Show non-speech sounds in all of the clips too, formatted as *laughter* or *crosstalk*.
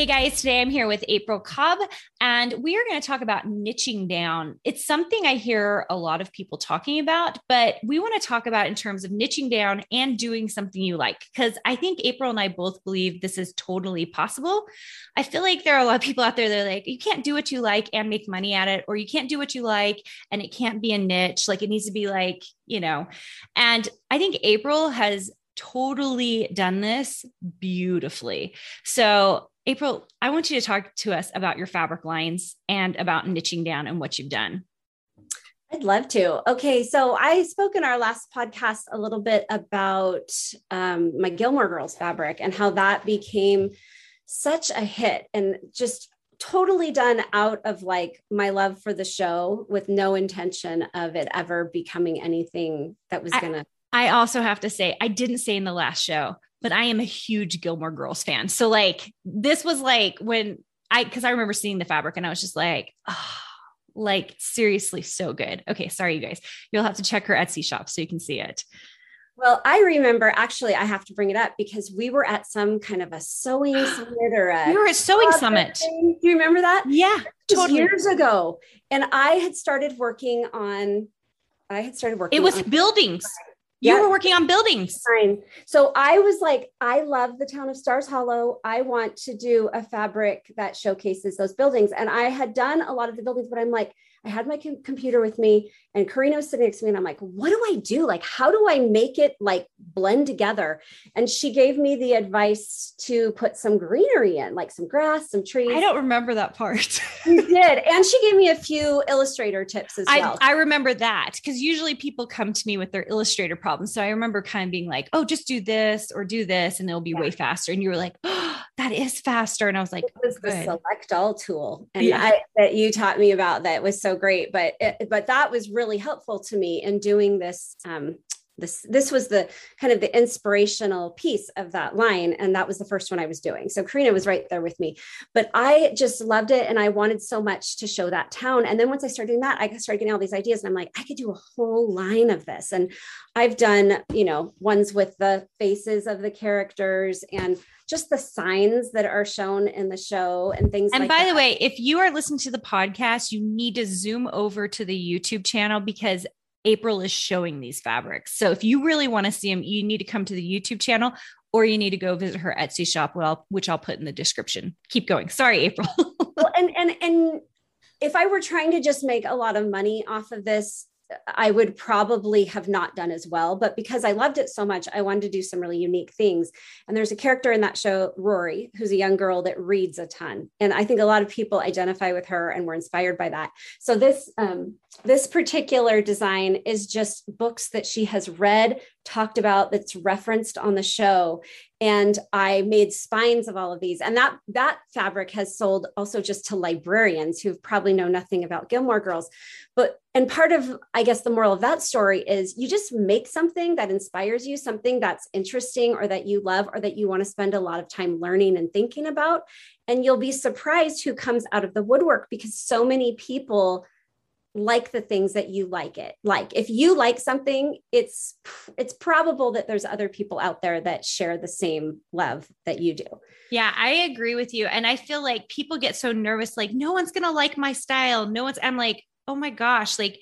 Hey guys, today I'm here with April Cobb, and we are going to talk about niching down. It's something I hear a lot of people talking about, but we want to talk about in terms of niching down and doing something you like. Because I think April and I both believe this is totally possible. I feel like there are a lot of people out there that are like, you can't do what you like and make money at it, or you can't do what you like and it can't be a niche. Like it needs to be like, you know, and I think April has totally done this beautifully. So April, I want you to talk to us about your fabric lines and about niching down and what you've done. I'd love to. Okay, so I spoke in our last podcast a little bit about um, my Gilmore Girls fabric and how that became such a hit and just totally done out of like my love for the show with no intention of it ever becoming anything that was going to. I also have to say, I didn't say in the last show, but I am a huge Gilmore Girls fan. So like this was like when I because I remember seeing the fabric and I was just like, oh, like seriously so good. Okay, sorry you guys. You'll have to check her Etsy shop so you can see it. Well, I remember actually, I have to bring it up because we were at some kind of a sewing *gasps* summit or a. You were at sewing summit. Thing. Do you remember that? Yeah, totally. Years ago, and I had started working on. I had started working. It was buildings. You were working on buildings. So I was like, I love the town of Stars Hollow. I want to do a fabric that showcases those buildings. And I had done a lot of the buildings, but I'm like, I had my com- computer with me and Karina was sitting next to me and I'm like, what do I do? Like, how do I make it like blend together? And she gave me the advice to put some greenery in, like some grass, some trees. I don't remember that part. *laughs* you did. And she gave me a few illustrator tips as I, well. I remember that because usually people come to me with their illustrator problems. So I remember kind of being like, oh, just do this or do this and it'll be yeah. way faster. And you were like, oh, that is faster. And I was like, it was the select all tool. And yeah. I, that you taught me about that was so great. But, it, but that was really helpful to me in doing this um, this this was the kind of the inspirational piece of that line and that was the first one i was doing. So karina was right there with me. But i just loved it and i wanted so much to show that town. And then once i started doing that i started getting all these ideas and i'm like i could do a whole line of this. And i've done you know ones with the faces of the characters and just the signs that are shown in the show and things and like by that. the way if you are listening to the podcast you need to zoom over to the youtube channel because april is showing these fabrics. So if you really want to see them you need to come to the youtube channel or you need to go visit her etsy shop which i'll put in the description. Keep going. Sorry april. *laughs* Well and and and if i were trying to just make a lot of money off of this I would probably have not done as well. But because I loved it so much, I wanted to do some really unique things. And there's a character in that show, Rory, who's a young girl that reads a ton. And I think a lot of people identify with her and were inspired by that. So this um, this particular design is just books that she has read, talked about, that's referenced on the show. And I made spines of all of these. And that that fabric has sold also just to librarians who probably know nothing about Gilmore Girls. But and part of i guess the moral of that story is you just make something that inspires you something that's interesting or that you love or that you want to spend a lot of time learning and thinking about and you'll be surprised who comes out of the woodwork because so many people like the things that you like it. Like if you like something it's it's probable that there's other people out there that share the same love that you do. Yeah i agree with you. And i feel like people get so nervous like no one's gonna like my style. No one's i'm like oh my gosh. Like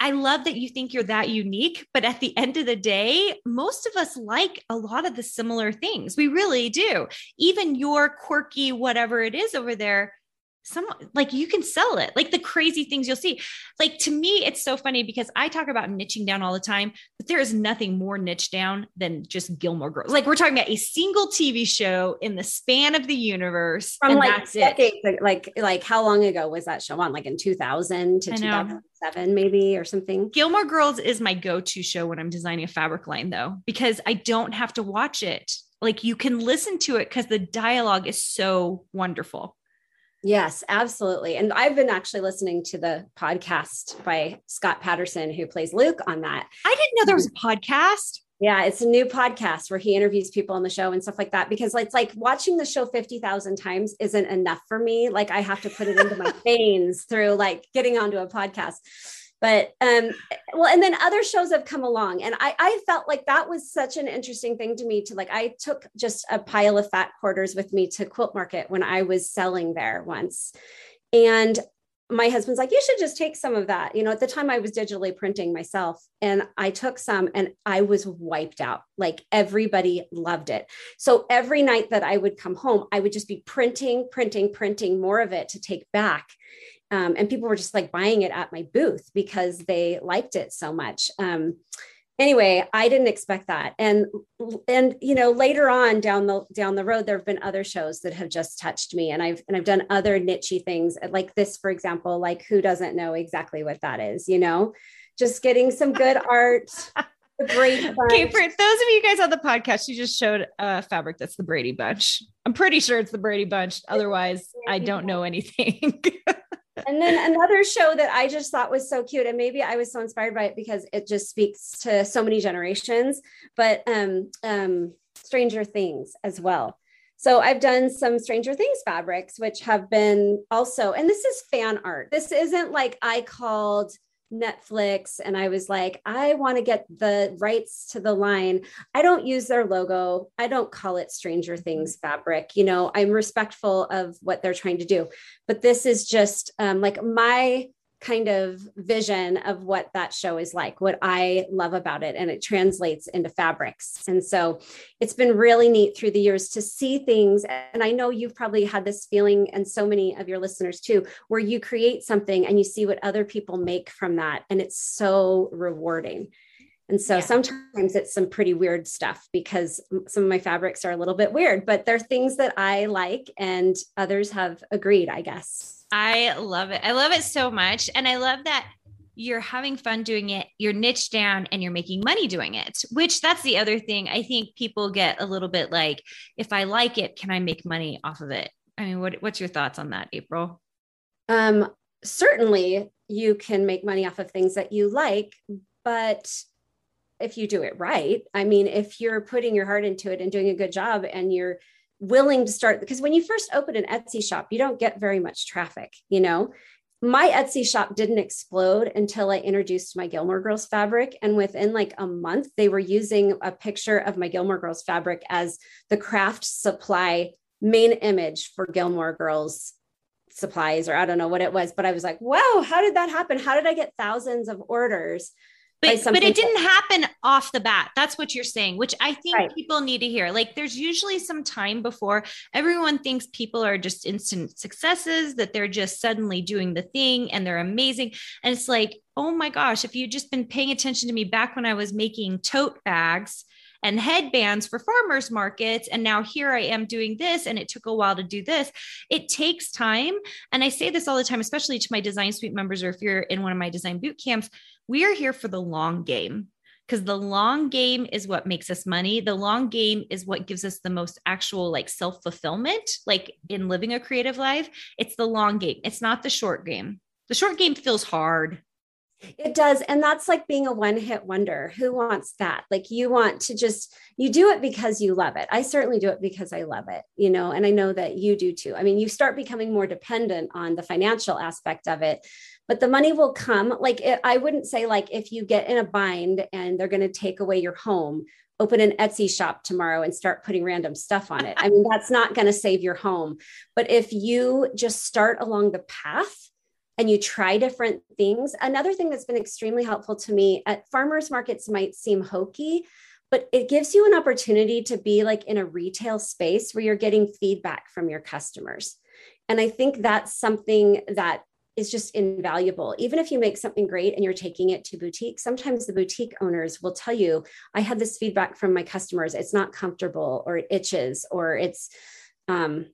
I love that you think you're that unique, but at the end of the day, most of us like a lot of the similar things. We really do. Even your quirky, whatever it is over there, some like you can sell it like the crazy things you'll see. Like to me it's so funny because i talk about niching down all the time but there is nothing more niche down than just gilmore girls. Like we're talking about a single tv show in the span of the universe From and like that's decades, it like like how long ago was that show on? Like in 2000 to 2007 maybe or something? Gilmore girls is my go-to show when i'm designing a fabric line though because i don't have to watch it. Like you can listen to it because the dialogue is so wonderful Yes, absolutely. And I've been actually listening to the podcast by Scott Patterson, who plays Luke on that. I didn't know there was a podcast. Yeah, it's a new podcast where he interviews people on the show and stuff like that because it's like watching the show 50,000 times isn't enough for me. Like I have to put it into my *laughs* veins through like getting onto a podcast but um well and then other shows have come along and i i felt like that was such an interesting thing to me to like i took just a pile of fat quarters with me to quilt market when i was selling there once. And my husband's like you should just take some of that. You know at the time i was digitally printing myself and i took some and i was wiped out. Like everybody loved it. So every night that i would come home i would just be printing printing printing more of it to take back um, and people were just like buying it at my booth because they liked it so much um, anyway i didn't expect that and and you know later on down the down the road there have been other shows that have just touched me and i've and i've done other nichey things like this for example like who doesn't know exactly what that is you know just getting some good *laughs* art the Brady *laughs* Bunch. Okay, for those of you guys on the podcast, you just showed a fabric that's the Brady Bunch. I'm pretty sure it's the Brady Bunch. Otherwise, I don't know anything. *laughs* and then another show that I just thought was so cute, and maybe I was so inspired by it because it just speaks to so many generations, but um, um, Stranger Things as well. So I've done some Stranger Things fabrics, which have been also, and this is fan art. This isn't like I called Netflix and I was like, I want to get the rights to the line. I don't use their logo. I don't call it Stranger mm-hmm. Things fabric. You know, I'm respectful of what they're trying to do. But this is just um, like my kind of vision of what that show is like, what I love about it. And it translates into fabrics. And so it's been really neat through the years to see things. And I know you've probably had this feeling, and so many of your listeners too, where you create something and you see what other people make from that. And it's so rewarding. And so yeah. sometimes it's some pretty weird stuff because some of my fabrics are a little bit weird, but they're things that I like and others have agreed, I guess. I love it. I love it so much. And I love that you're having fun doing it, you're niche down and you're making money doing it, which that's the other thing. I think people get a little bit like, if I like it, can I make money off of it? I mean, what, what's your thoughts on that, April? Um, certainly you can make money off of things that you like, but if you do it right, I mean, if you're putting your heart into it and doing a good job and you're willing to start because when you first open an Etsy shop, you don't get very much traffic, you know. My Etsy shop didn't explode until I introduced my Gilmore Girls fabric. And within like a month, they were using a picture of my Gilmore Girls fabric as the craft supply main image for Gilmore Girls supplies, or I don't know what it was. But I was like, wow, how did that happen? How did I get thousands of orders? But but it didn't happen off the bat. That's what you're saying which i think right. people need to hear. Like there's usually some time before everyone thinks people are just instant successes that they're just suddenly doing the thing and they're amazing. And it's like oh my gosh if you'd just been paying attention to me back when i was making tote bags and headbands for farmers markets. And now here I am doing this, and it took a while to do this. It takes time. And I say this all the time, especially to my design suite members, or if you're in one of my design boot camps, we are here for the long game because the long game is what makes us money. The long game is what gives us the most actual like self fulfillment, like in living a creative life. It's the long game, it's not the short game. The short game feels hard. It does. And that's like being a one hit wonder. Who wants that? Like you want to just, you do it because you love it. I certainly do it because I love it, you know, and I know that you do too. I mean, you start becoming more dependent on the financial aspect of it, but the money will come. Like it, I wouldn't say, like, if you get in a bind and they're going to take away your home, open an Etsy shop tomorrow and start putting random stuff on it. I mean, that's not going to save your home. But if you just start along the path, and you try different things. Another thing that's been extremely helpful to me at farmers markets might seem hokey, but it gives you an opportunity to be like in a retail space where you're getting feedback from your customers. And I think that's something that is just invaluable. Even if you make something great and you're taking it to boutique, sometimes the boutique owners will tell you, I had this feedback from my customers. It's not comfortable or it itches or it's um,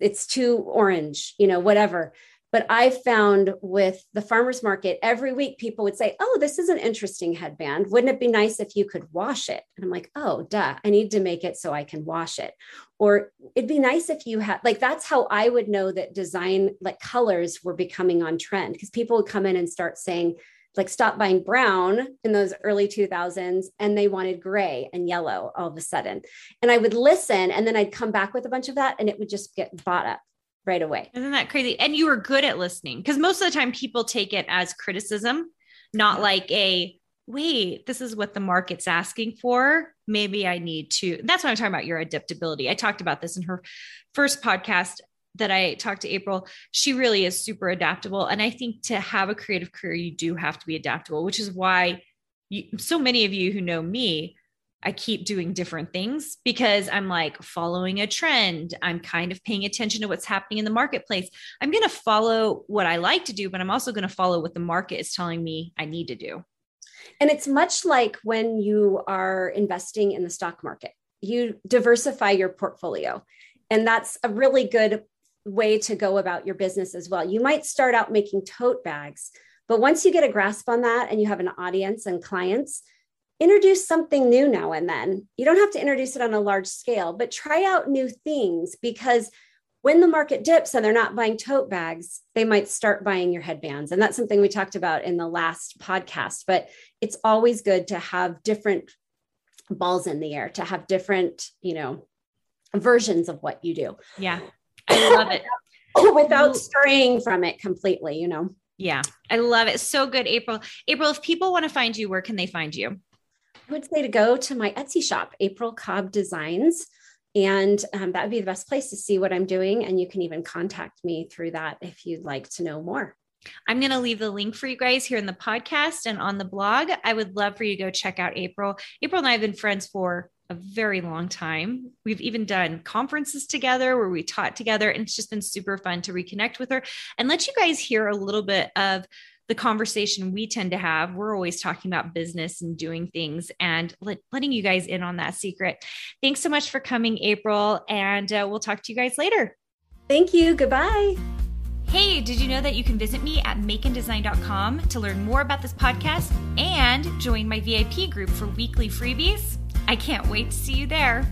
it's too orange, you know, whatever. But I found with the farmers market, every week people would say, Oh, this is an interesting headband. Wouldn't it be nice if you could wash it? And I'm like, Oh, duh, I need to make it so I can wash it. Or it'd be nice if you had, like, that's how I would know that design, like colors were becoming on trend because people would come in and start saying, like stop buying brown in those early 2000s and they wanted gray and yellow all of a sudden and i would listen and then i'd come back with a bunch of that and it would just get bought up right away. Isn't that crazy? And you were good at listening because most of the time people take it as criticism, not like a wait, this is what the market's asking for. Maybe I need to. That's what I'm talking about your adaptability. I talked about this in her first podcast that I talked to April. She really is super adaptable. And I think to have a creative career, you do have to be adaptable, which is why you, so many of you who know me I keep doing different things because I'm like following a trend. I'm kind of paying attention to what's happening in the marketplace. I'm going to follow what I like to do, but I'm also going to follow what the market is telling me I need to do. And it's much like when you are investing in the stock market, you diversify your portfolio. And that's a really good way to go about your business as well. You might start out making tote bags, but once you get a grasp on that and you have an audience and clients, introduce something new now and then. You don't have to introduce it on a large scale, but try out new things because when the market dips and they're not buying tote bags, they might start buying your headbands. And that's something we talked about in the last podcast. But it's always good to have different balls in the air, to have different, you know, versions of what you do. Yeah. I love it. *laughs* Without straying from it completely, you know. Yeah, I love it. So good, April. April, if people want to find you, where can they find you? I would say to go to my Etsy shop, April Cobb Designs. And um, that would be the best place to see what I'm doing. And you can even contact me through that if you'd like to know more. I'm going to leave the link for you guys here in the podcast and on the blog. I would love for you to go check out April. April and I have been friends for a very long time. We've even done conferences together where we taught together, and it's just been super fun to reconnect with her and let you guys hear a little bit of the conversation we tend to have. We're always talking about business and doing things and let, letting you guys in on that secret. Thanks so much for coming, April, and uh, we'll talk to you guys later. Thank you. Goodbye. Hey, did you know that you can visit me at makeanddesign.com to learn more about this podcast and join my VIP group for weekly freebies? I can't wait to see you there.